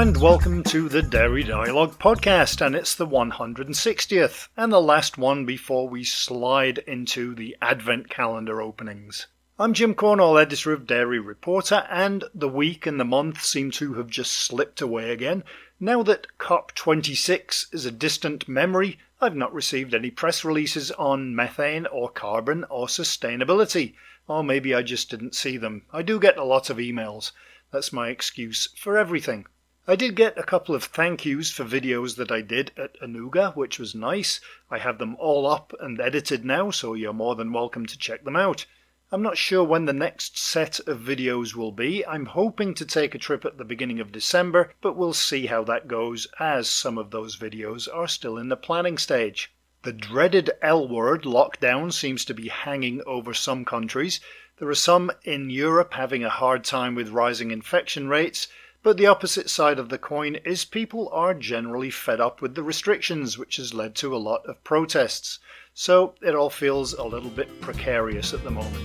and welcome to the Dairy Dialogue podcast, and it's the 160th and the last one before we slide into the Advent calendar openings. I'm Jim Cornall, editor of Dairy Reporter, and the week and the month seem to have just slipped away again. Now that COP26 is a distant memory, I've not received any press releases on methane or carbon or sustainability. Or maybe I just didn't see them. I do get a lot of emails. That's my excuse for everything. I did get a couple of thank yous for videos that I did at Anuga, which was nice. I have them all up and edited now, so you're more than welcome to check them out. I'm not sure when the next set of videos will be. I'm hoping to take a trip at the beginning of December, but we'll see how that goes as some of those videos are still in the planning stage. The dreaded L word lockdown seems to be hanging over some countries. There are some in Europe having a hard time with rising infection rates, but the opposite side of the coin is people are generally fed up with the restrictions, which has led to a lot of protests. So it all feels a little bit precarious at the moment.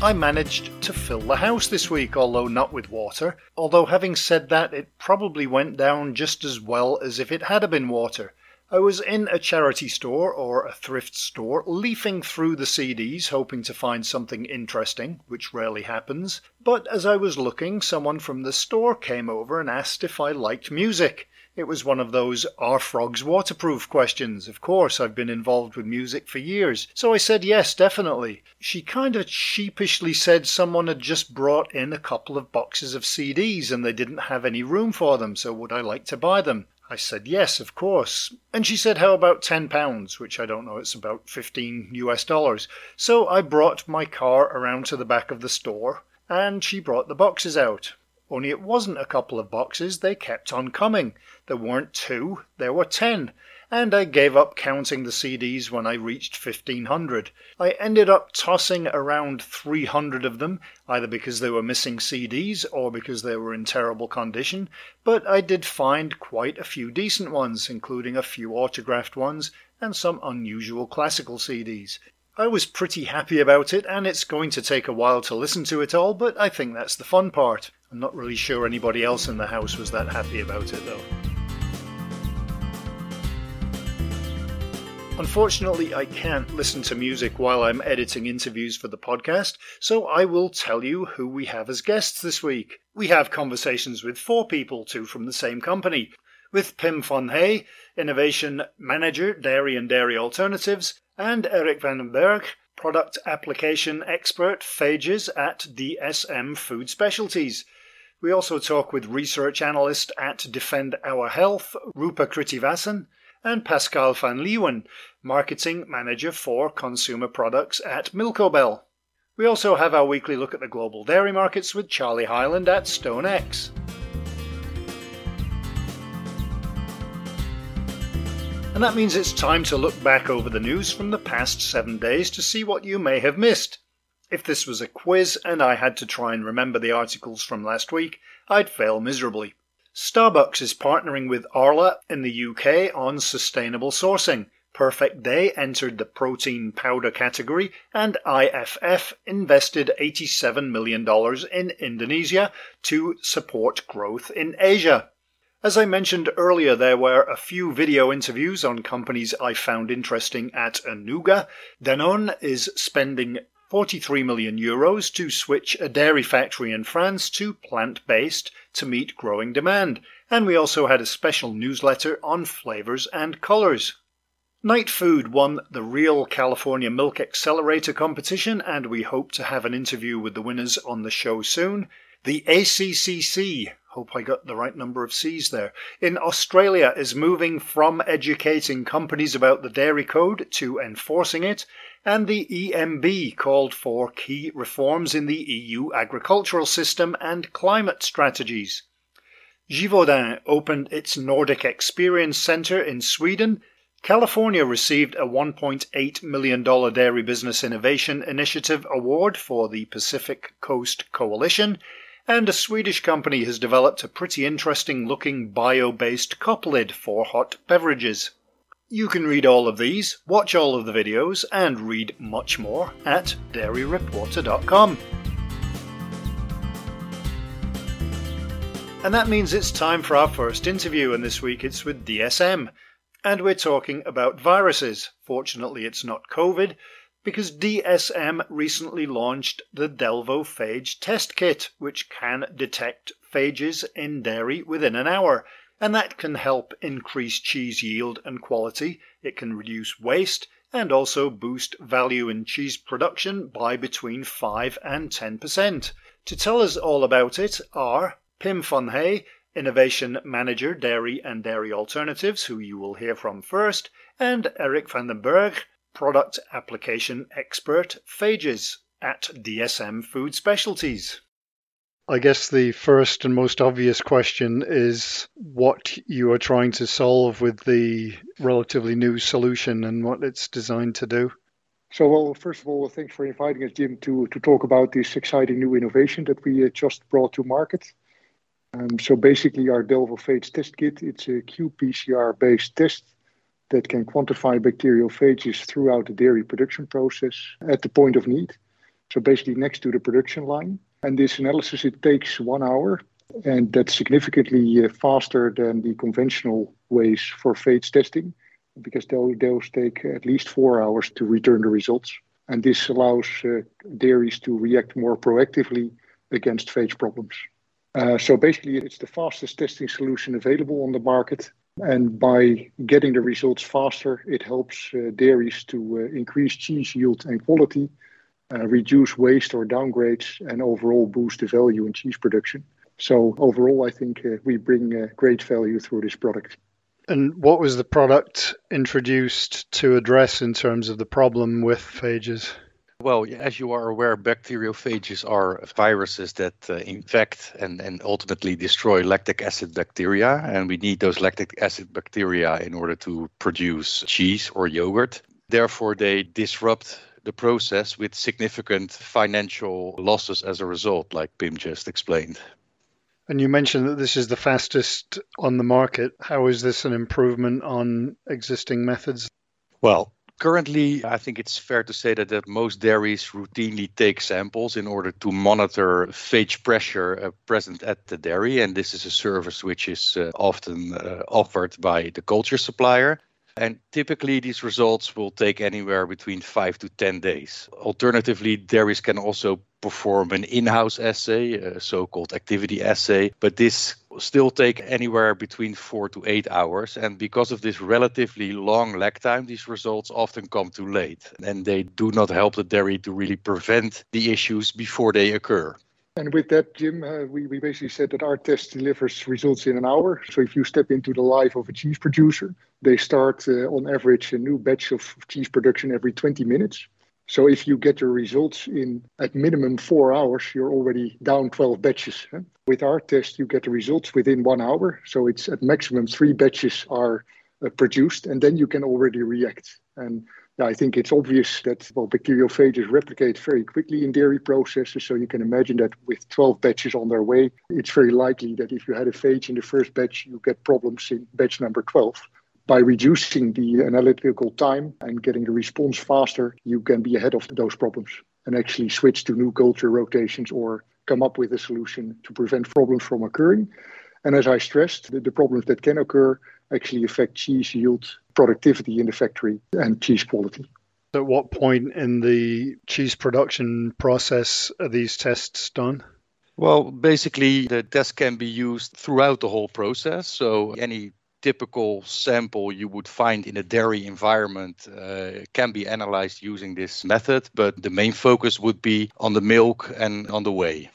I managed to fill the house this week, although not with water. Although, having said that, it probably went down just as well as if it had been water. I was in a charity store or a thrift store, leafing through the CDs, hoping to find something interesting, which rarely happens. But as I was looking, someone from the store came over and asked if I liked music. It was one of those are frogs waterproof questions. Of course, I've been involved with music for years. So I said yes, definitely. She kind of sheepishly said someone had just brought in a couple of boxes of CDs and they didn't have any room for them, so would I like to buy them? I said yes, of course. And she said, How about ten pounds? Which I don't know, it's about 15 US dollars. So I brought my car around to the back of the store and she brought the boxes out. Only it wasn't a couple of boxes, they kept on coming. There weren't two, there were ten, and I gave up counting the CDs when I reached 1500. I ended up tossing around 300 of them, either because they were missing CDs or because they were in terrible condition, but I did find quite a few decent ones, including a few autographed ones and some unusual classical CDs. I was pretty happy about it, and it's going to take a while to listen to it all, but I think that's the fun part. I'm not really sure anybody else in the house was that happy about it, though. Unfortunately, I can't listen to music while I'm editing interviews for the podcast, so I will tell you who we have as guests this week. We have conversations with four people, two from the same company, with Pim van Hey, Innovation Manager, Dairy and Dairy Alternatives, and Eric van den Berg, Product Application Expert, Phages at DSM Food Specialties. We also talk with research analyst at Defend Our Health, Rupa Krithivasan, and Pascal van Leeuwen, marketing manager for consumer products at Milcobel. We also have our weekly look at the global dairy markets with Charlie Highland at StoneX. And that means it's time to look back over the news from the past seven days to see what you may have missed. If this was a quiz and I had to try and remember the articles from last week, I'd fail miserably. Starbucks is partnering with Arla in the UK on sustainable sourcing. Perfect Day entered the protein powder category, and IFF invested $87 million in Indonesia to support growth in Asia. As I mentioned earlier, there were a few video interviews on companies I found interesting at Anuga. Danone is spending 43 million euros to switch a dairy factory in France to plant based to meet growing demand. And we also had a special newsletter on flavors and colors. Night Food won the Real California Milk Accelerator competition, and we hope to have an interview with the winners on the show soon. The ACCC, hope I got the right number of C's there, in Australia is moving from educating companies about the dairy code to enforcing it, and the EMB called for key reforms in the EU agricultural system and climate strategies. Givaudan opened its Nordic Experience Center in Sweden. California received a $1.8 million Dairy Business Innovation Initiative award for the Pacific Coast Coalition, and a Swedish company has developed a pretty interesting looking bio based cup lid for hot beverages. You can read all of these, watch all of the videos, and read much more at dairyreporter.com. And that means it's time for our first interview, and this week it's with DSM. And we're talking about viruses. Fortunately, it's not COVID, because DSM recently launched the Delvophage test kit, which can detect phages in dairy within an hour. And that can help increase cheese yield and quality. It can reduce waste and also boost value in cheese production by between 5 and 10%. To tell us all about it are Pim Hey, Innovation Manager, Dairy and Dairy Alternatives, who you will hear from first, and Eric van den Berg, Product Application Expert, Phages at DSM Food Specialties. I guess the first and most obvious question is what you are trying to solve with the relatively new solution and what it's designed to do. So, well, first of all, thanks for inviting us, Jim, to, to talk about this exciting new innovation that we uh, just brought to market. Um, so basically our Delvophage test kit, it's a qPCR based test that can quantify bacterial phages throughout the dairy production process at the point of need. So basically next to the production line. And this analysis, it takes one hour and that's significantly uh, faster than the conventional ways for phage testing because those, those take at least four hours to return the results. And this allows uh, dairies to react more proactively against phage problems. Uh, so basically, it's the fastest testing solution available on the market. And by getting the results faster, it helps uh, dairies to uh, increase cheese yield and quality, reduce waste or downgrades, and overall boost the value in cheese production. So, overall, I think we bring great value through this product. And what was the product introduced to address in terms of the problem with phages? Well, as you are aware, bacteriophages are viruses that uh, infect and, and ultimately destroy lactic acid bacteria. And we need those lactic acid bacteria in order to produce cheese or yogurt. Therefore, they disrupt the process with significant financial losses as a result, like Pim just explained. And you mentioned that this is the fastest on the market. How is this an improvement on existing methods? Well, Currently, I think it's fair to say that, that most dairies routinely take samples in order to monitor phage pressure uh, present at the dairy. And this is a service which is uh, often uh, offered by the culture supplier. And typically, these results will take anywhere between five to 10 days. Alternatively, dairies can also perform an in house assay, a so called activity assay, but this still take anywhere between four to eight hours. And because of this relatively long lag time, these results often come too late and they do not help the dairy to really prevent the issues before they occur. And with that, Jim, uh, we, we basically said that our test delivers results in an hour. So if you step into the life of a cheese producer, they start uh, on average a new batch of cheese production every 20 minutes. So if you get your results in at minimum four hours, you're already down 12 batches. With our test, you get the results within one hour. So it's at maximum three batches are uh, produced, and then you can already react. And yeah, I think it's obvious that well, bacteriophages replicate very quickly in dairy processes. So you can imagine that with 12 batches on their way, it's very likely that if you had a phage in the first batch, you get problems in batch number 12. By reducing the analytical time and getting the response faster, you can be ahead of those problems and actually switch to new culture rotations or come up with a solution to prevent problems from occurring. And as I stressed, the, the problems that can occur actually affect cheese yield, productivity in the factory, and cheese quality. At what point in the cheese production process are these tests done? Well, basically, the test can be used throughout the whole process. So, any typical sample you would find in a dairy environment uh, can be analyzed using this method, but the main focus would be on the milk and on the whey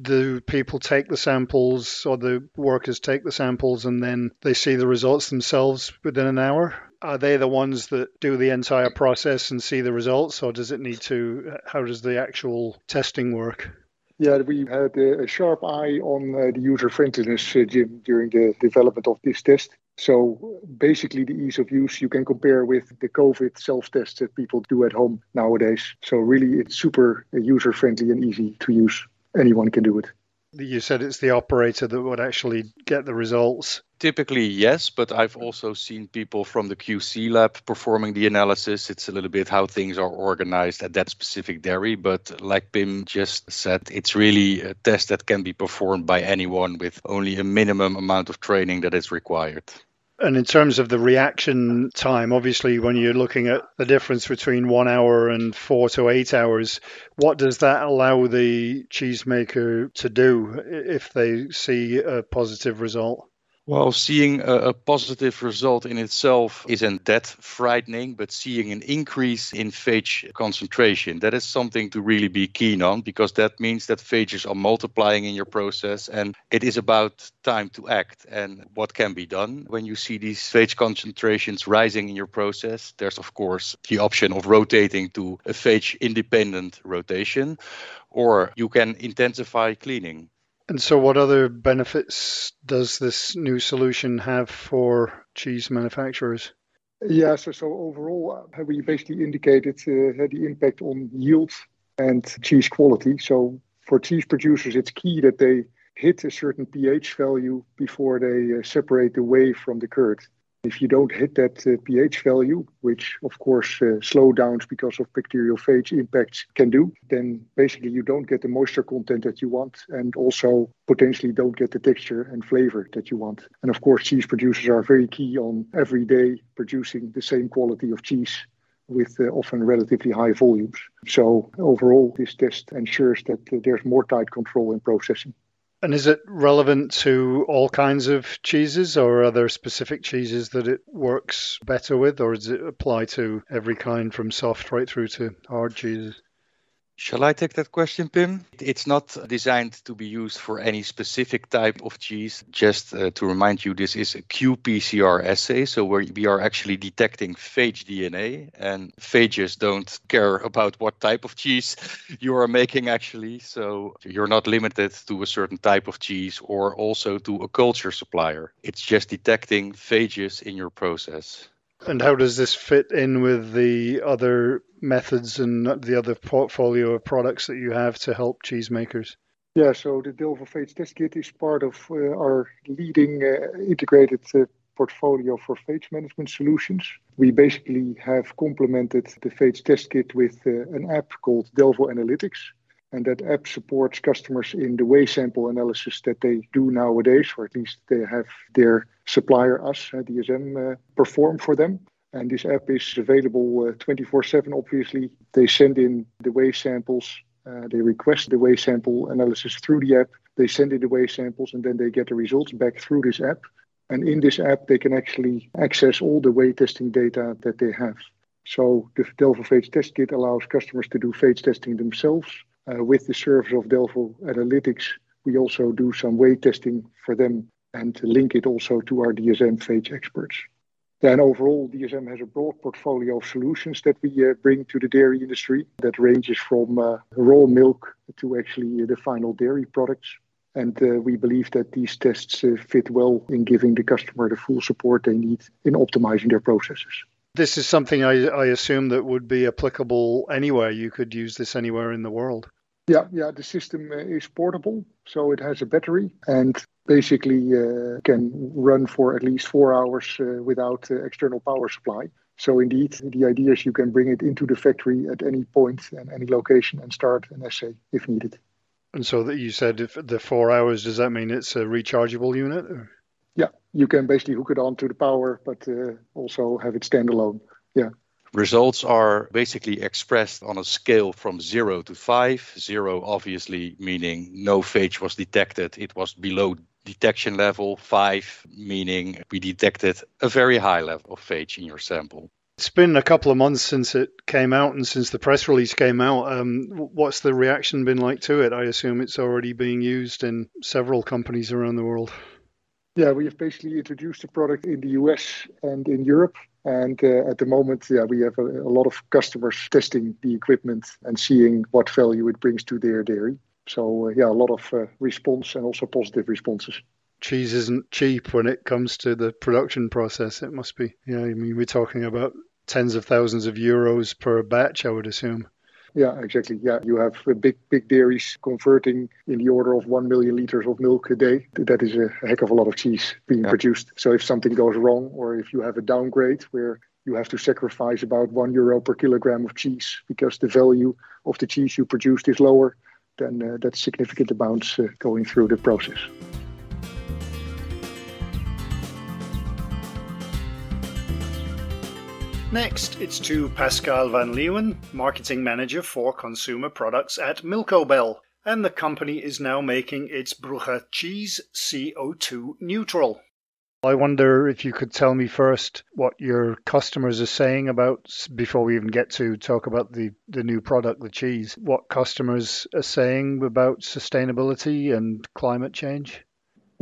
do people take the samples or the workers take the samples and then they see the results themselves within an hour? Are they the ones that do the entire process and see the results, or does it need to? How does the actual testing work? Yeah, we had a sharp eye on uh, the user friendliness, uh, Jim, during the development of this test. So basically, the ease of use you can compare with the COVID self test that people do at home nowadays. So, really, it's super user friendly and easy to use anyone can do it. You said it's the operator that would actually get the results. Typically, yes, but I've also seen people from the QC lab performing the analysis. It's a little bit how things are organized at that specific dairy, but like Pim just said, it's really a test that can be performed by anyone with only a minimum amount of training that is required. And in terms of the reaction time, obviously, when you're looking at the difference between one hour and four to eight hours, what does that allow the cheesemaker to do if they see a positive result? Well, seeing a, a, positive result in itself isn't that frightening, but seeing an increase in phage concentration, that is something to really be keen on because that means that phages are multiplying in your process and it is about time to act. And what can be done when you see these phage concentrations rising in your process? There's, of course, the option of rotating to a phage independent rotation, or you can intensify cleaning. And so, what other benefits does this new solution have for cheese manufacturers? Yeah, so, so overall, uh, we basically indicated uh, the impact on yield and cheese quality. So, for cheese producers, it's key that they hit a certain pH value before they uh, separate the whey from the curd. If you don't hit that uh, pH value, which of course uh, slowdowns because of bacterial bacteriophage impacts can do, then basically you don't get the moisture content that you want and also potentially don't get the texture and flavor that you want. And of course, cheese producers are very key on every day producing the same quality of cheese with uh, often relatively high volumes. So overall, this test ensures that uh, there's more tight control in processing. And is it relevant to all kinds of cheeses, or are there specific cheeses that it works better with, or does it apply to every kind from soft right through to hard cheeses? Shall I take that question, Pim? It's not designed to be used for any specific type of cheese. Just uh, to remind you, this is a qPCR assay, so where we are actually detecting phage DNA, and phages don't care about what type of cheese you are making, actually. So you're not limited to a certain type of cheese or also to a culture supplier. It's just detecting phages in your process. And how does this fit in with the other methods and the other portfolio of products that you have to help cheesemakers? Yeah, so the Delvo Phage Test Kit is part of uh, our leading uh, integrated uh, portfolio for phage management solutions. We basically have complemented the phage test kit with uh, an app called Delvo Analytics. And that app supports customers in the way sample analysis that they do nowadays, or at least they have their supplier, us, DSM, uh, perform for them. And this app is available uh, 24 7, obviously. They send in the whey samples, uh, they request the whey sample analysis through the app, they send in the whey samples, and then they get the results back through this app. And in this app, they can actually access all the whey testing data that they have. So the Delvo Phage Test Kit allows customers to do phage testing themselves uh, with the service of Delvo Analytics, we also do some whey testing for them and link it also to our DSM phage experts. Then overall, DSM has a broad portfolio of solutions that we uh, bring to the dairy industry that ranges from uh, raw milk to actually the final dairy products. And uh, we believe that these tests uh, fit well in giving the customer the full support they need in optimizing their processes. This is something I, I assume that would be applicable anywhere. You could use this anywhere in the world. Yeah, yeah. The system uh, is portable, so it has a battery and basically uh, can run for at least four hours uh, without uh, external power supply. So indeed, the idea is you can bring it into the factory at any point and any location and start an assay if needed. And so that you said if the four hours, does that mean it's a rechargeable unit? Or? Yeah, you can basically hook it onto the power, but uh, also have it standalone. Yeah. Results are basically expressed on a scale from zero to five. Zero, obviously, meaning no phage was detected, it was below detection level. Five, meaning we detected a very high level of phage in your sample. It's been a couple of months since it came out and since the press release came out. Um, what's the reaction been like to it? I assume it's already being used in several companies around the world. Yeah, we have basically introduced the product in the US and in Europe. And uh, at the moment, yeah, we have a, a, lot of customers testing the equipment and seeing what value it brings to their dairy. So, uh, yeah, a lot of uh, response and also positive responses. Cheese isn't cheap when it comes to the production process. It must be. Yeah, I mean, we're talking about tens of thousands of euros per batch, I would assume. Yeah, exactly. Yeah, you have big, big dairies converting in the order of 1 million liters of milk a day. That is a heck of a lot of cheese being yeah. produced. So if something goes wrong or if you have a downgrade where you have to sacrifice about one euro per kilogram of cheese because the value of the cheese you produced is lower, then uh, that's significant amounts uh, going through the process. Next, it's to Pascal van Leeuwen, Marketing Manager for Consumer Products at Milcobel, and the company is now making its Brugge cheese CO2 neutral. I wonder if you could tell me first what your customers are saying about, before we even get to talk about the, the new product, the cheese, what customers are saying about sustainability and climate change?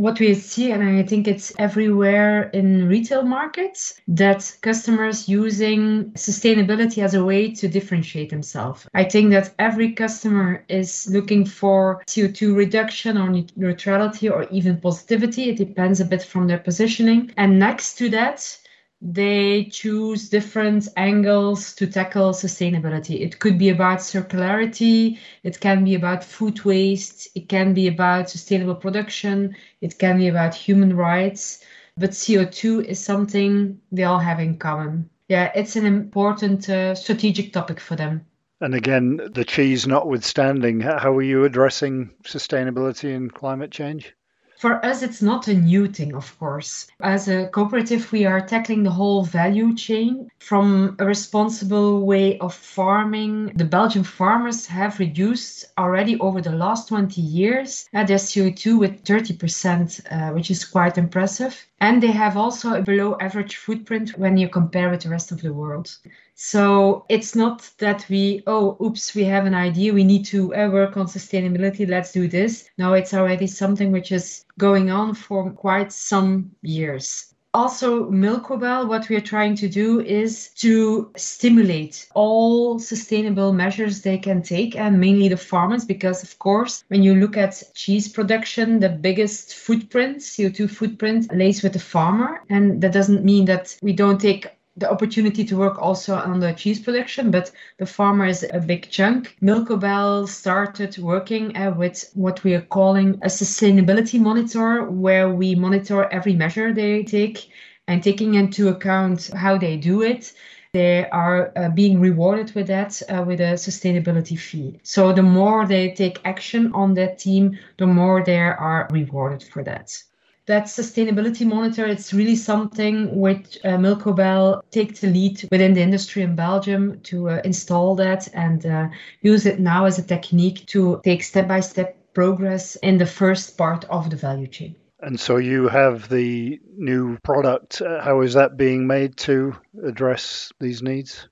What we see, and I think it's everywhere in retail markets, that customers using sustainability as a way to differentiate themselves. I think that every customer is looking for CO2 reduction or neutrality or even positivity. It depends a bit from their positioning. And next to that, they choose different angles to tackle sustainability. It could be about circularity, it can be about food waste, it can be about sustainable production, it can be about human rights, but CO2 is something they all have in common. Yeah, it's an important uh, strategic topic for them. And again, the cheese notwithstanding, how are you addressing sustainability and climate change? For us, it's not a new thing, of course. As a cooperative, we are tackling the whole value chain from a responsible way of farming. The Belgian farmers have reduced already over the last 20 years uh, their CO2 with 30%, uh, which is quite impressive. And they have also a below average footprint when you compare with the rest of the world. So it's not that we, oh, oops, we have an idea, we need to uh, work on sustainability, let's do this. No, it's already something which is going on for quite some years. Also, Milcobel, what we are trying to do is to stimulate all sustainable measures they can take, and mainly the farmers, because of course, when you look at cheese production, the biggest footprint, CO2 footprint, lays with the farmer. And that doesn't mean that we don't take the opportunity to work also on the cheese production, but the farmer is a big chunk. Milcobel started working uh, with what we are calling a sustainability monitor, where we monitor every measure they take and taking into account how they do it. They are uh, being rewarded with that uh, with a sustainability fee. So the more they take action on that team, the more they are rewarded for that that sustainability monitor it's really something which uh, Milcobel takes the lead within the industry in Belgium to uh, install that and uh, use it now as a technique to take step by step progress in the first part of the value chain. And so you have the new product. Uh, how is that being made to address these needs?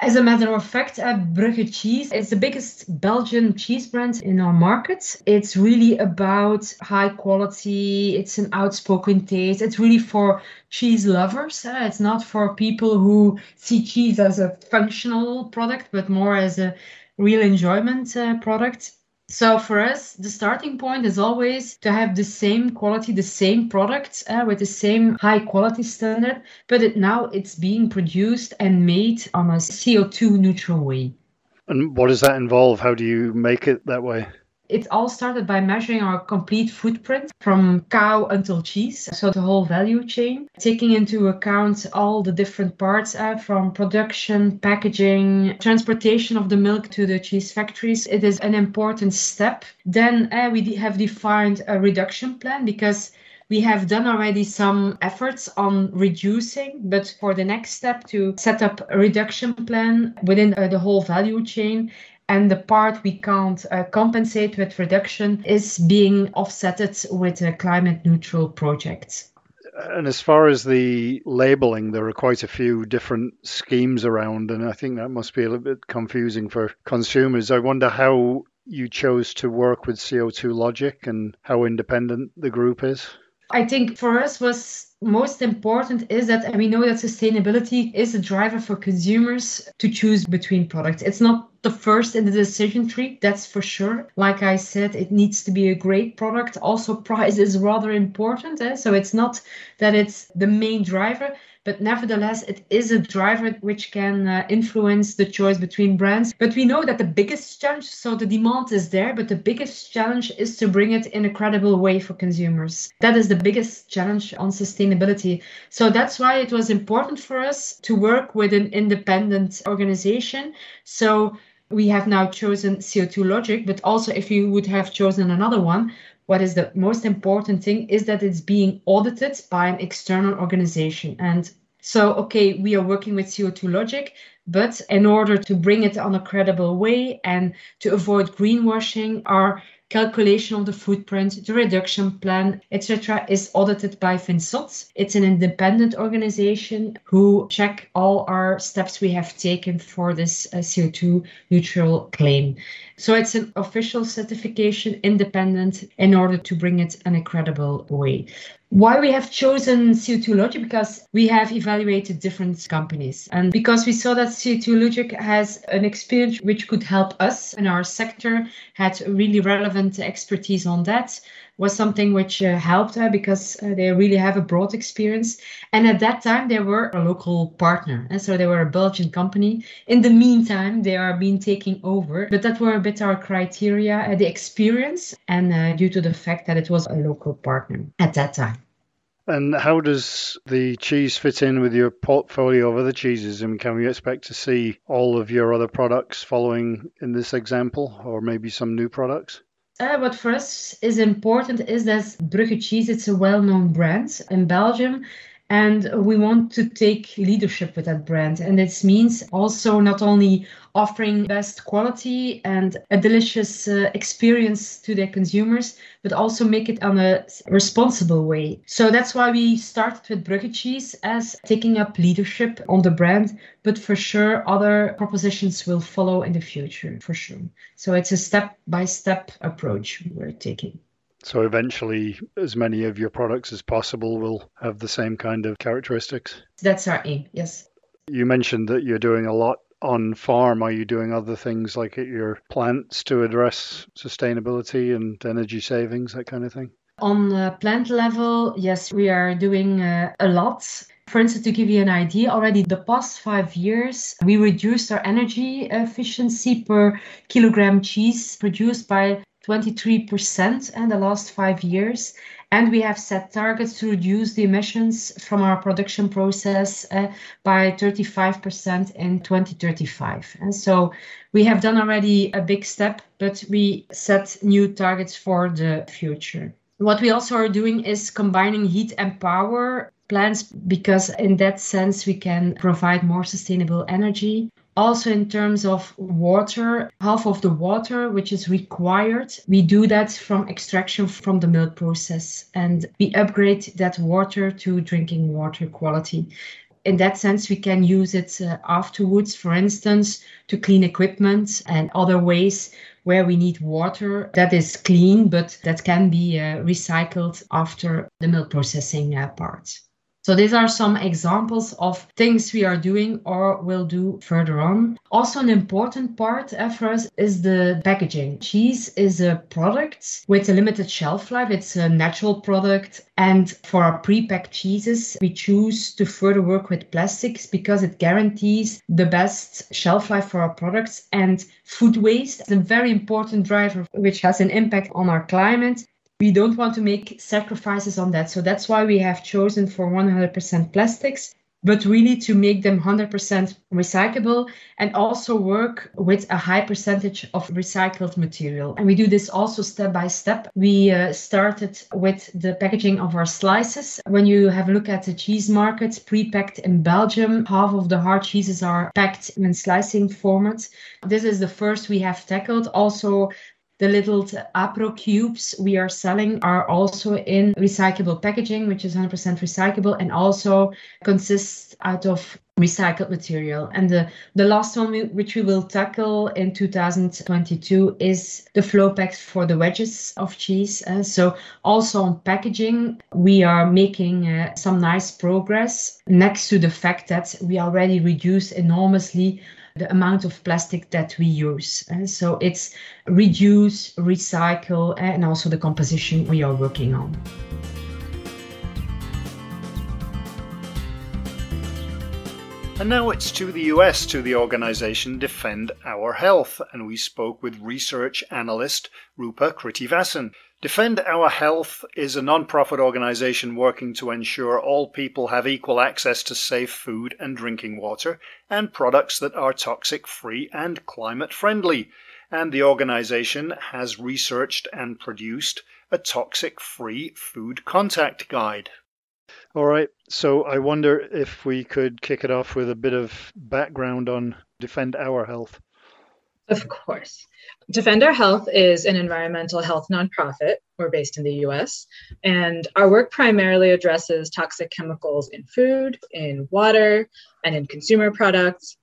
As a matter of fact, uh, Brugge Cheese is the biggest Belgian cheese brand in our market. It's really about high quality, it's an outspoken taste. It's really for cheese lovers. Uh, it's not for people who see cheese as a functional product, but more as a real enjoyment uh, product. So for us, the starting point is always to have the same quality, the same product uh, with the same high quality standard, but it, now it's being produced and made on a CO2 neutral way. And what does that involve? How do you make it that way? It all started by measuring our complete footprint from cow until cheese, so the whole value chain, taking into account all the different parts uh, from production, packaging, transportation of the milk to the cheese factories. It is an important step. Then uh, we have defined a reduction plan because we have done already some efforts on reducing, but for the next step to set up a reduction plan within uh, the whole value chain and the part we can't uh, compensate with reduction is being offsetted with a climate neutral project. And as far as the labeling, there are quite a few different schemes around, and I think that must be a little bit confusing for consumers. I wonder how you chose to work with CO2 Logic and how independent the group is. I think for us was most important is that we know that sustainability is a driver for consumers to choose between products. It's not the first in the decision tree, that's for sure. Like I said, it needs to be a great product. Also, price is rather important. Eh? So it's not that it's the main driver, but nevertheless, it is a driver which can uh, influence the choice between brands. But we know that the biggest challenge, so the demand is there, but the biggest challenge is to bring it in a credible way for consumers. That is the biggest challenge on sustainability. So that's why it was important for us to work with an independent organization. So we have now chosen CO2 Logic, but also if you would have chosen another one, what is the most important thing is that it's being audited by an external organization. And so, okay, we are working with CO2 Logic, but in order to bring it on a credible way and to avoid greenwashing, our calculation of the footprint, the reduction plan, etc., is audited by Vinçotte. It's an independent organization who check all our steps we have taken for this uh, CO2 neutral claim. So it's an official certification, independent, in order to bring it in a credible way. Why we have chosen CO2 Logic? Because we have evaluated different companies. And because we saw that CO2 Logic has an experience which could help us in our sector, had really relevant expertise on that, was something which uh, helped her because uh, they really have a broad experience. And at that time, they were a local partner. And so they were a Belgian company. In the meantime, they are being taken over. But that were a bit our criteria, uh, the experience, and uh, due to the fact that it was a local partner at that time. And how does the cheese fit in with your portfolio of other cheeses? I mean, can we expect to see all of your other products following in this example, or maybe some new products? Uh, what for us is important is that Brugge Cheese, it's a well-known brand in Belgium and we want to take leadership with that brand. And this means also not only offering best quality and a delicious uh, experience to their consumers but also make it on a responsible way. So that's why we started with Brugge cheese as taking up leadership on the brand. But for sure other propositions will follow in the future for sure. So it's a step by step approach we're taking so eventually, as many of your products as possible will have the same kind of characteristics. That's our aim, yes. You mentioned that you're doing a lot on farm. Are you doing other things like at your plants to address sustainability and energy savings, that kind of thing? On the plant level, yes, we are doing uh, a lot. For instance, to give you an idea, already the past five years, we reduced our energy efficiency per kilogram cheese produced by 23% in the last five years. And we have set targets to reduce the emissions from our production process uh, by 35% in 2035. And so we have done already a big step, but we set new targets for the future. What we also are doing is combining heat and power plants because in that sense we can provide more sustainable energy also, in terms of water, half of the water which is required, we do that from extraction from the milk process and we upgrade that water to drinking water quality. In that sense, we can use it uh, afterwards, for instance, to clean equipment and other ways where we need water that is clean, but that can be uh, recycled after the milk processing uh, part. So these are some examples of things we are doing or will do further on. Also an important part for us is the packaging. Cheese is a product with a limited shelf life. It's a natural product. And for our pre-packed cheeses, we choose to further work with plastics because it guarantees the best shelf life for our products and food waste is a very important driver which has an impact on our climate we don't want to make sacrifices on that. So that's why we have chosen for 100% plastics, but really to make them 100% recyclable and also work with a high percentage of recycled material. And we do this also step by step. We uh, started with the packaging of our slices. When you have a look at the cheese market, pre-packed in Belgium, half of the hard cheeses are packed in slicing format. This is the first we have tackled. Also The little Apro cubes we are selling are also in recyclable packaging, which is 100% recyclable and also consists out of recycled material. And the, the last one we, which we will tackle in 2022 is the flow packs for the wedges of cheese. Uh, so also on packaging, we are making uh, some nice progress next to the fact that we already reduce enormously the amount of plastic that we use. Uh, so it's reduce, recycle, and also the composition we are working on. And now it's to the US to the organization Defend Our Health, and we spoke with research analyst Rupa Krithivasan. Defend Our Health is a non-profit organization working to ensure all people have equal access to safe food and drinking water and products that are toxic free and climate friendly. And the organization has researched and produced a toxic free food contact guide. All right. So I wonder if we could kick it off with a bit of background on Defend Our Health. Of course. Defend Our Health is an environmental health nonprofit. We're based in the US, and our work primarily addresses toxic chemicals in food, in water, and in consumer products.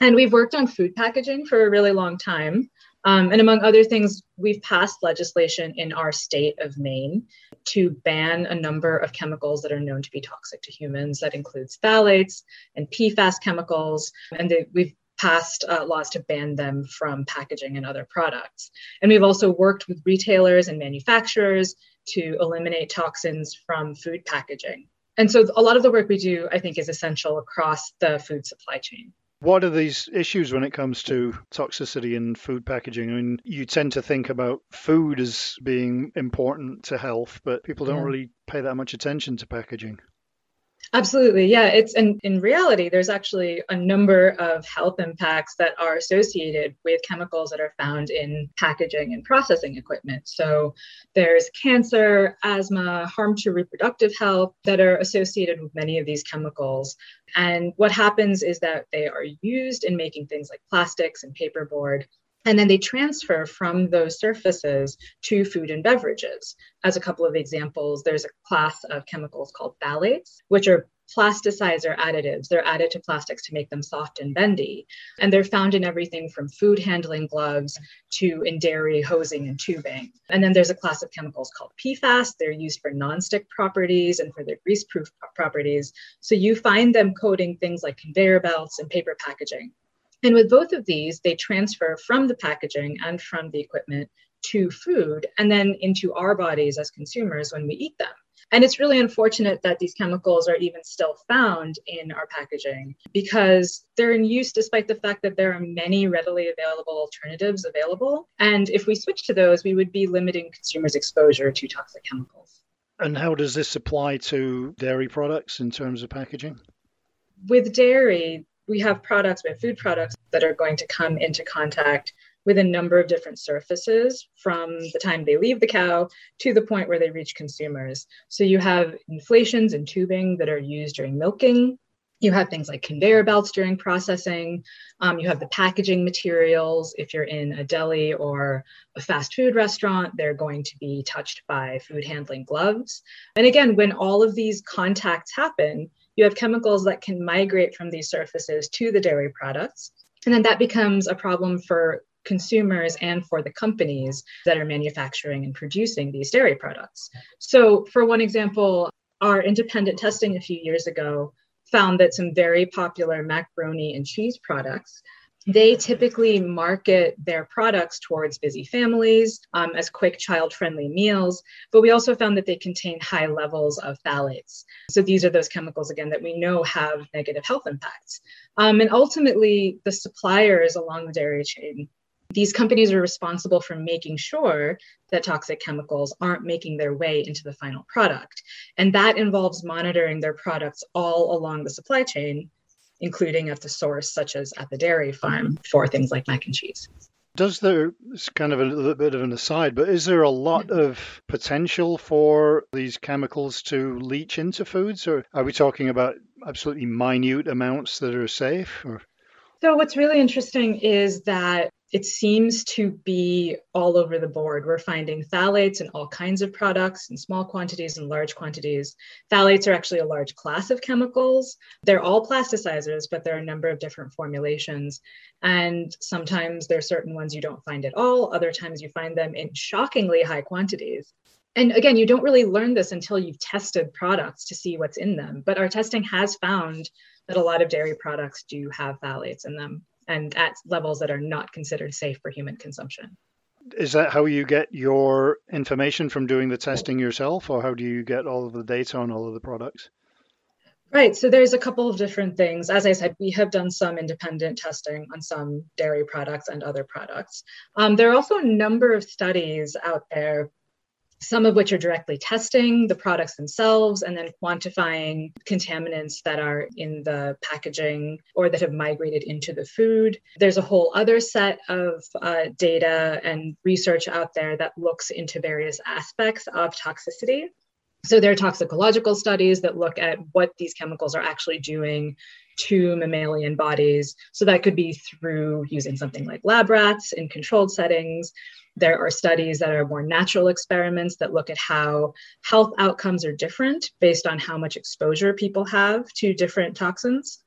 And we've worked on food packaging for a really long time. Um, and among other things, we've passed legislation in our state of Maine to ban a number of chemicals that are known to be toxic to humans. That includes phthalates and PFAS chemicals. And they, we've passed uh, laws to ban them from packaging and other products. And we've also worked with retailers and manufacturers to eliminate toxins from food packaging. And so a lot of the work we do, I think, is essential across the food supply chain. What are these issues when it comes to toxicity in food packaging? I mean, you tend to think about food as being important to health, but people don't yeah. really pay that much attention to packaging. Absolutely. Yeah. It's and in reality, there's actually a number of health impacts that are associated with chemicals that are found in packaging and processing equipment. So there's cancer, asthma, harm to reproductive health that are associated with many of these chemicals. And what happens is that they are used in making things like plastics and paperboard and then they transfer from those surfaces to food and beverages. As a couple of examples, there's a class of chemicals called phthalates, which are plasticizer additives. They're added to plastics to make them soft and bendy. And they're found in everything from food handling gloves to in dairy hosing and tubing. And then there's a class of chemicals called PFAS. They're used for nonstick properties and for their grease proof properties. So you find them coating things like conveyor belts and paper packaging. And with both of these, they transfer from the packaging and from the equipment to food and then into our bodies as consumers when we eat them. And it's really unfortunate that these chemicals are even still found in our packaging because they're in use despite the fact that there are many readily available alternatives available. And if we switch to those, we would be limiting consumers' exposure to toxic chemicals. And how does this apply to dairy products in terms of packaging? With dairy, we have products, we have food products that are going to come into contact with a number of different surfaces from the time they leave the cow to the point where they reach consumers. So you have inflations and tubing that are used during milking. You have things like conveyor belts during processing. Um, you have the packaging materials. If you're in a deli or a fast food restaurant, they're going to be touched by food handling gloves. And again, when all of these contacts happen, you have chemicals that can migrate from these surfaces to the dairy products. And then that becomes a problem for consumers and for the companies that are manufacturing and producing these dairy products. So, for one example, our independent testing a few years ago found that some very popular macaroni and cheese products they typically market their products towards busy families um, as quick child friendly meals, but we also found that they contain high levels of phthalates. So these are those chemicals, again, that we know have negative health impacts. Um, and ultimately, the suppliers along the dairy chain these companies are responsible for making sure that toxic chemicals aren't making their way into the final product. And that involves monitoring their products all along the supply chain including at the source, such as at the dairy farm, for things like mac and cheese. Does there, it's kind of a little bit of an aside, but is there a lot of potential for these chemicals to leach into foods, or are we talking about absolutely minute amounts that are safe? Or? So, what's really interesting is that it seems to be all over the board. We're finding phthalates in all kinds of products in small quantities and large quantities. Phthalates are actually a large class of chemicals. They're all plasticizers, but there are a number of different formulations. And sometimes there are certain ones you don't find at all. Other times you find them in shockingly high quantities. And again, you don't really learn this until you've tested products to see what's in them. But our testing has found that a lot of dairy products do have phthalates in them and at levels that are not considered safe for human consumption. Is that how you get your information from doing the testing yourself, or how do you get all of the data on all of the products? Right. So there's a couple of different things. As I said, we have done some independent testing on some dairy products and other products. Um, there are also a number of studies out there some of which are directly testing the products themselves and then quantifying contaminants that are in the packaging or that have migrated into the food. There's a whole other set of uh, data and research out there that looks into various aspects of toxicity. So there are toxicological studies that look at what these chemicals are actually doing to mammalian bodies. So that could be through using something like lab rats in controlled settings. There are studies that are more natural experiments that look at how health outcomes are different based on how much exposure people have to different toxins.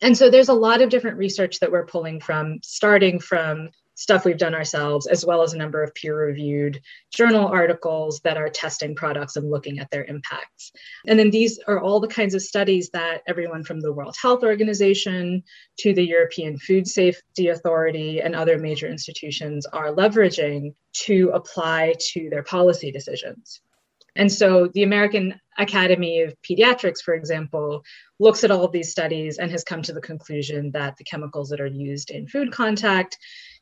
And so there's a lot of different research that we're pulling from, starting from stuff we've done ourselves, as well as a number of peer reviewed journal articles that are testing products and looking at their impacts. And then these are all the kinds of studies that everyone from the World Health Organization to the European Food Safety Authority and other major institutions are leveraging to apply to their policy decisions. And so the American Academy of Pediatrics, for example, looks at all of these studies and has come to the conclusion that the chemicals that are used in food contact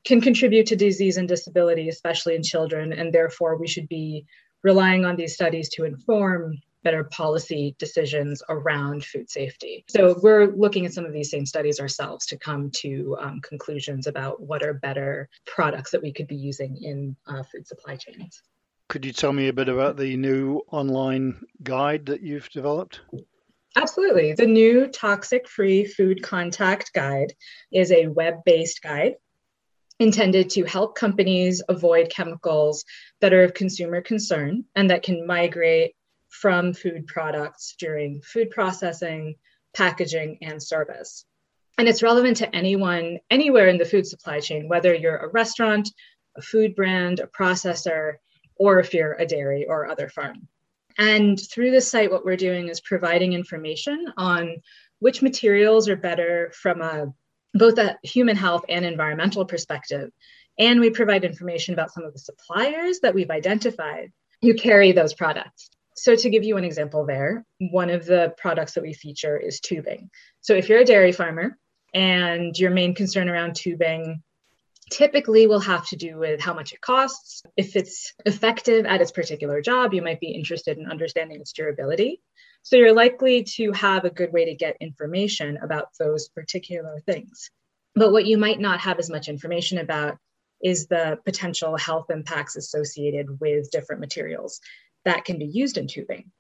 can contribute to disease and disability, especially in children, and therefore we should be relying on these studies to inform better policy decisions around food safety. So we're looking at some of these same studies ourselves to come to um, conclusions about what are better products that we could be using in uh, food supply chains. Could you tell me a bit about the new online guide that you've developed? Absolutely. The new Toxic Free Food Contact Guide is a web based guide intended to help companies avoid chemicals that are of consumer concern and that can migrate from food products during food processing, packaging, and service. And it's relevant to anyone anywhere in the food supply chain, whether you're a restaurant, a food brand, a processor, or if you're a dairy or other farm. And through this site, what we're doing is providing information on which materials are better from a both a human health and environmental perspective. And we provide information about some of the suppliers that we've identified who carry those products. So, to give you an example, there, one of the products that we feature is tubing. So, if you're a dairy farmer and your main concern around tubing typically will have to do with how much it costs. If it's effective at its particular job, you might be interested in understanding its durability. So you're likely to have a good way to get information about those particular things. But what you might not have as much information about is the potential health impacts associated with different materials that can be used in tubing.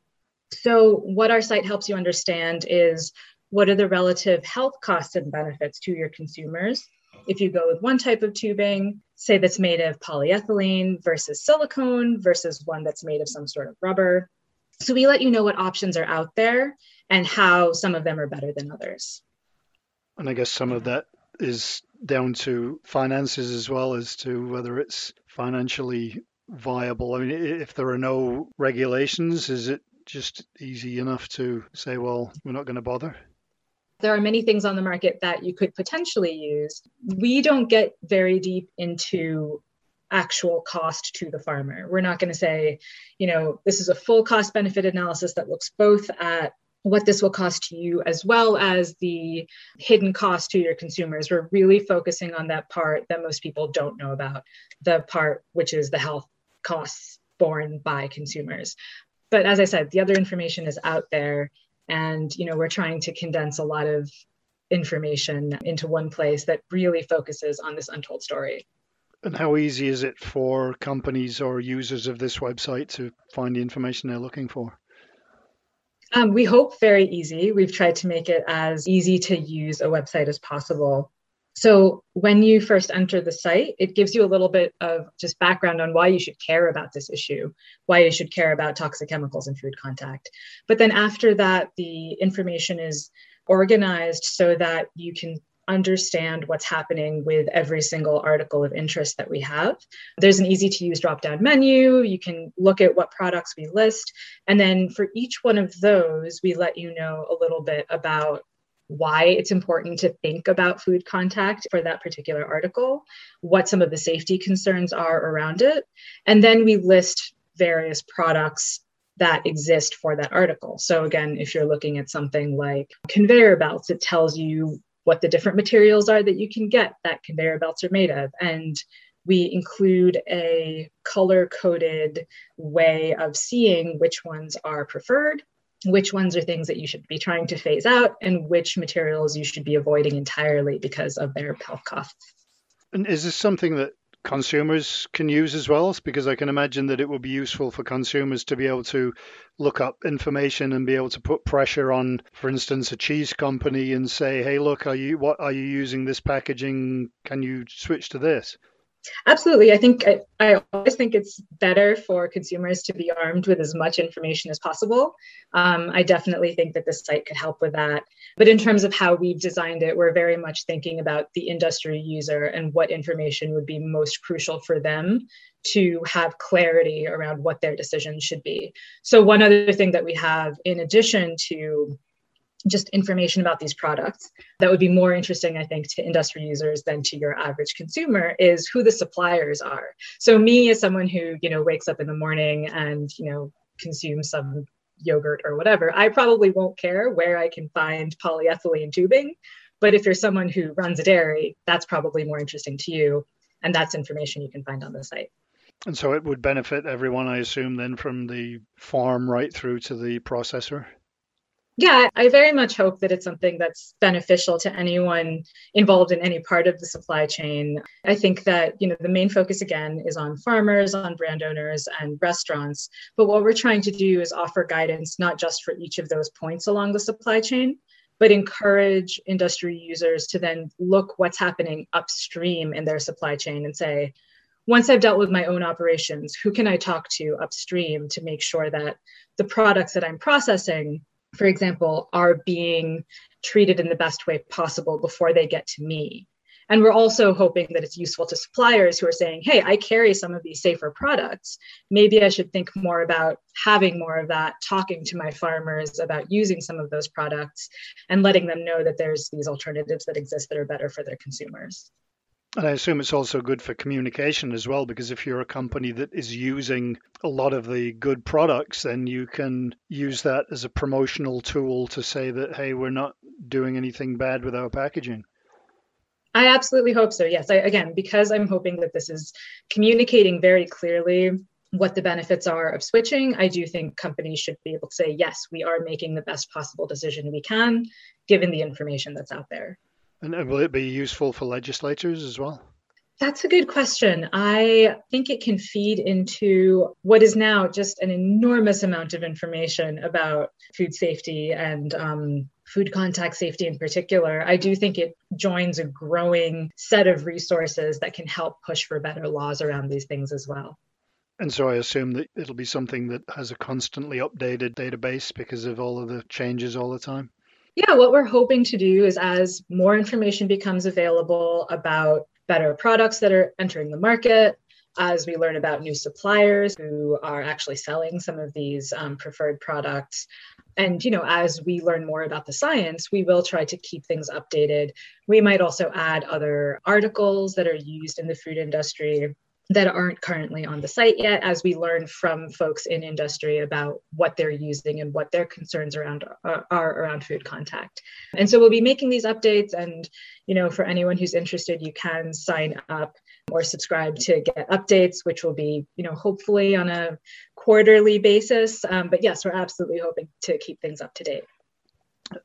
So, what our site helps you understand is what are the relative health costs and benefits to your consumers if you go with one type of tubing, say that's made of polyethylene versus silicone versus one that's made of some sort of rubber. So we let you know what options are out there and how some of them are better than others. And I guess some of that is down to finances as well as to whether it's financially viable. I mean, if there are no regulations, is it just easy enough to say, well, we're not going to bother? There are many things on the market that you could potentially use. We don't get very deep into actual cost to the farmer. We're not going to say, you know, this is a full cost benefit analysis that looks both at what this will cost you as well as the hidden cost to your consumers. We're really focusing on that part that most people don't know about, the part which is the health costs borne by consumers. But as I said, the other information is out there and you know we're trying to condense a lot of information into one place that really focuses on this untold story and how easy is it for companies or users of this website to find the information they're looking for? Um, we hope very easy. We've tried to make it as easy to use a website as possible. So when you first enter the site, it gives you a little bit of just background on why you should care about this issue, why you should care about toxic chemicals in food contact. But then after that, the information is organized so that you can understand what's happening with every single article of interest that we have. There's an easy to use drop down menu. You can look at what products we list. And then for each one of those, we let you know a little bit about why it's important to think about food contact for that particular article, what some of the safety concerns are around it. And then we list various products that exist for that article. So, again, if you're looking at something like conveyor belts, it tells you what the different materials are that you can get that conveyor belts are made of. And we include a color coded way of seeing which ones are preferred, which ones are things that you should be trying to phase out, and which materials you should be avoiding entirely because of their health costs. And is this something that consumers can use as well? Because I can imagine that it would be useful for consumers to be able to look up information and be able to put pressure on, for instance, a cheese company and say, "Hey, look, are you what are you using this packaging? Can you switch to this?" Absolutely. I think I, I, always think it's better for consumers to be armed with as much information as possible. Um, I definitely think that this site could help with that. But in terms of how we've designed it, we're very much thinking about the industry user and what information would be most crucial for them to have clarity around what their decisions should be. So, one other thing that we have, in addition to just information about these products that would be more interesting, I think, to industry users than to your average consumer is who the suppliers are. So me as someone who, you know, wakes up in the morning and, you know, consumes some yogurt or whatever, I probably won't care where I can find polyethylene tubing. But if you're someone who runs a dairy, that's probably more interesting to you. And that's information you can find on the site. And so it would benefit everyone, I assume, then from the farm right through to the processor? Yeah, I very much hope that it's something that's beneficial to anyone involved in any part of the supply chain. I think that, you know, the main focus again is on farmers, on brand owners and restaurants, but what we're trying to do is offer guidance not just for each of those points along the supply chain, but encourage industry users to then look what's happening upstream in their supply chain and say, once I've dealt with my own operations, who can I talk to upstream to make sure that the products that I'm processing for example, are being treated in the best way possible before they get to me. And we're also hoping that it's useful to suppliers who are saying, hey, I carry some of these safer products. Maybe I should think more about having more of that, talking to my farmers about using some of those products and letting them know that there's these alternatives that exist that are better for their consumers. And I assume it's also good for communication as well, because if you're a company that is using a lot of the good products, then you can use that as a promotional tool to say that, hey, we're not doing anything bad with our packaging. I absolutely hope so. Yes. I, again, because I'm hoping that this is communicating very clearly what the benefits are of switching, I do think companies should be able to say, yes, we are making the best possible decision we can, given the information that's out there. And will it be useful for legislators as well? That's a good question. I think it can feed into what is now just an enormous amount of information about food safety and um, food contact safety in particular. I do think it joins a growing set of resources that can help push for better laws around these things as well. And so I assume that it'll be something that has a constantly updated database because of all of the changes all the time yeah, what we're hoping to do is as more information becomes available about better products that are entering the market, as we learn about new suppliers who are actually selling some of these um, preferred products. And you know as we learn more about the science we will try to keep things updated. We might also add other articles that are used in the food industry that aren't currently on the site yet as we learn from folks in industry about what they're using and what their concerns around are, are, around food contact. And so we'll be making these updates and you know for anyone who's interested you can sign up or subscribe to get updates which will be you know hopefully on a quarterly basis. Um, but yes we're absolutely hoping to keep things up to date.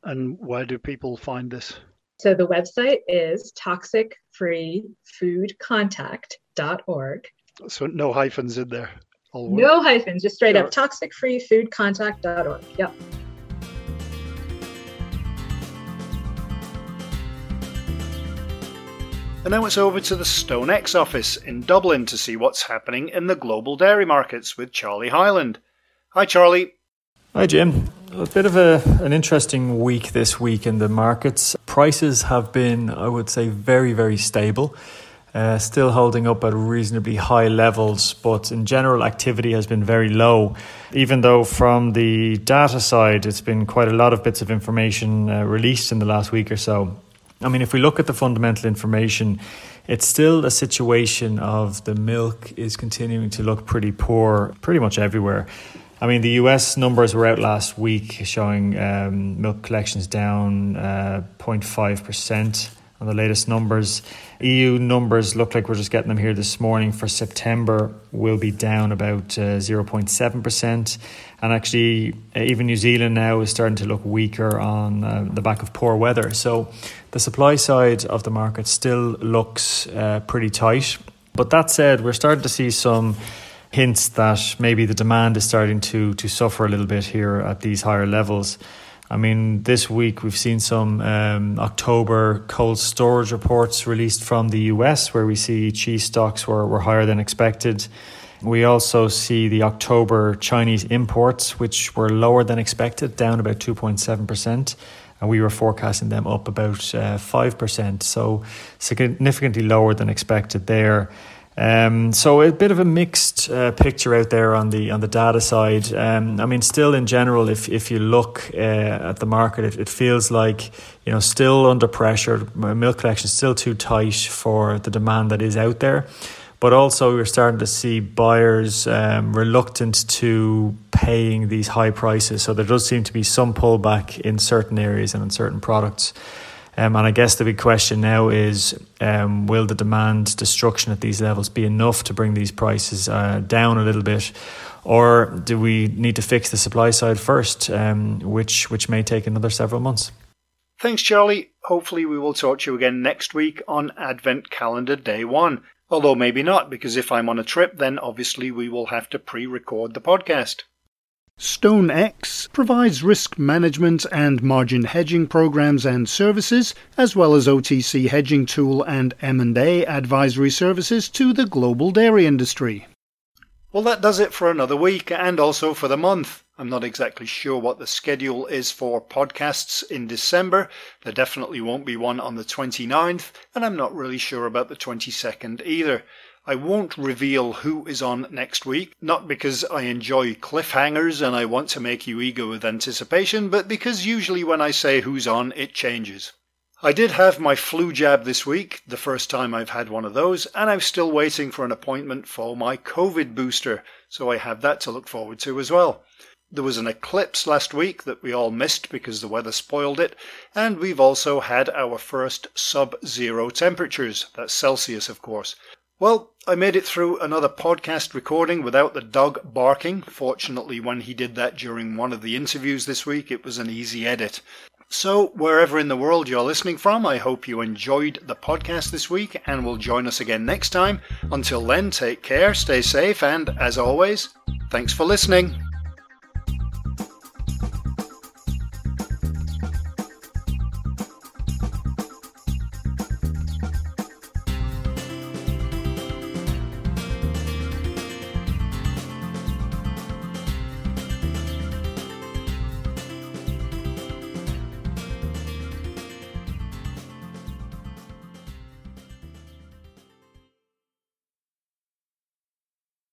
And where do people find this so the website is toxicfreefoodcontact.org. So no hyphens in there. No hyphens, just straight sure. up toxicfreefoodcontact.org. Yep. And now it's over to the StoneX office in Dublin to see what's happening in the global dairy markets with Charlie Highland. Hi, Charlie. Hi, Jim. A bit of a, an interesting week this week in the markets. Prices have been, I would say, very, very stable. Uh, still holding up at reasonably high levels, but in general, activity has been very low. Even though, from the data side, it's been quite a lot of bits of information uh, released in the last week or so. I mean, if we look at the fundamental information, it's still a situation of the milk is continuing to look pretty poor pretty much everywhere. I mean, the US numbers were out last week showing um, milk collections down uh, 0.5% on the latest numbers. EU numbers look like we're just getting them here this morning for September will be down about uh, 0.7%. And actually, uh, even New Zealand now is starting to look weaker on uh, the back of poor weather. So the supply side of the market still looks uh, pretty tight. But that said, we're starting to see some hints that maybe the demand is starting to, to suffer a little bit here at these higher levels. I mean, this week we've seen some um, October cold storage reports released from the US where we see cheese stocks were, were higher than expected. We also see the October Chinese imports, which were lower than expected, down about 2.7%. And we were forecasting them up about uh, 5%. So significantly lower than expected there. Um, so a bit of a mixed uh, picture out there on the on the data side. Um, I mean, still in general, if if you look uh, at the market, it, it, feels like you know still under pressure. Milk collection is still too tight for the demand that is out there. But also, we're starting to see buyers um, reluctant to paying these high prices. So there does seem to be some pullback in certain areas and in certain products. Um, and I guess the big question now is um, will the demand destruction at these levels be enough to bring these prices uh, down a little bit? Or do we need to fix the supply side first, um, which, which may take another several months? Thanks, Charlie. Hopefully, we will talk to you again next week on Advent Calendar Day 1. Although maybe not, because if I'm on a trip, then obviously we will have to pre record the podcast. StoneX provides risk management and margin hedging programs and services, as well as OTC hedging tool and M&A advisory services to the global dairy industry. Well, that does it for another week and also for the month. I'm not exactly sure what the schedule is for podcasts in December. There definitely won't be one on the 29th, and I'm not really sure about the 22nd either. I won't reveal who is on next week, not because I enjoy cliffhangers and I want to make you eager with anticipation, but because usually when I say who's on, it changes. I did have my flu jab this week, the first time I've had one of those, and I'm still waiting for an appointment for my COVID booster, so I have that to look forward to as well. There was an eclipse last week that we all missed because the weather spoiled it, and we've also had our first sub zero temperatures. That's Celsius, of course. Well, I made it through another podcast recording without the dog barking. Fortunately, when he did that during one of the interviews this week, it was an easy edit. So, wherever in the world you're listening from, I hope you enjoyed the podcast this week and will join us again next time. Until then, take care, stay safe, and as always, thanks for listening.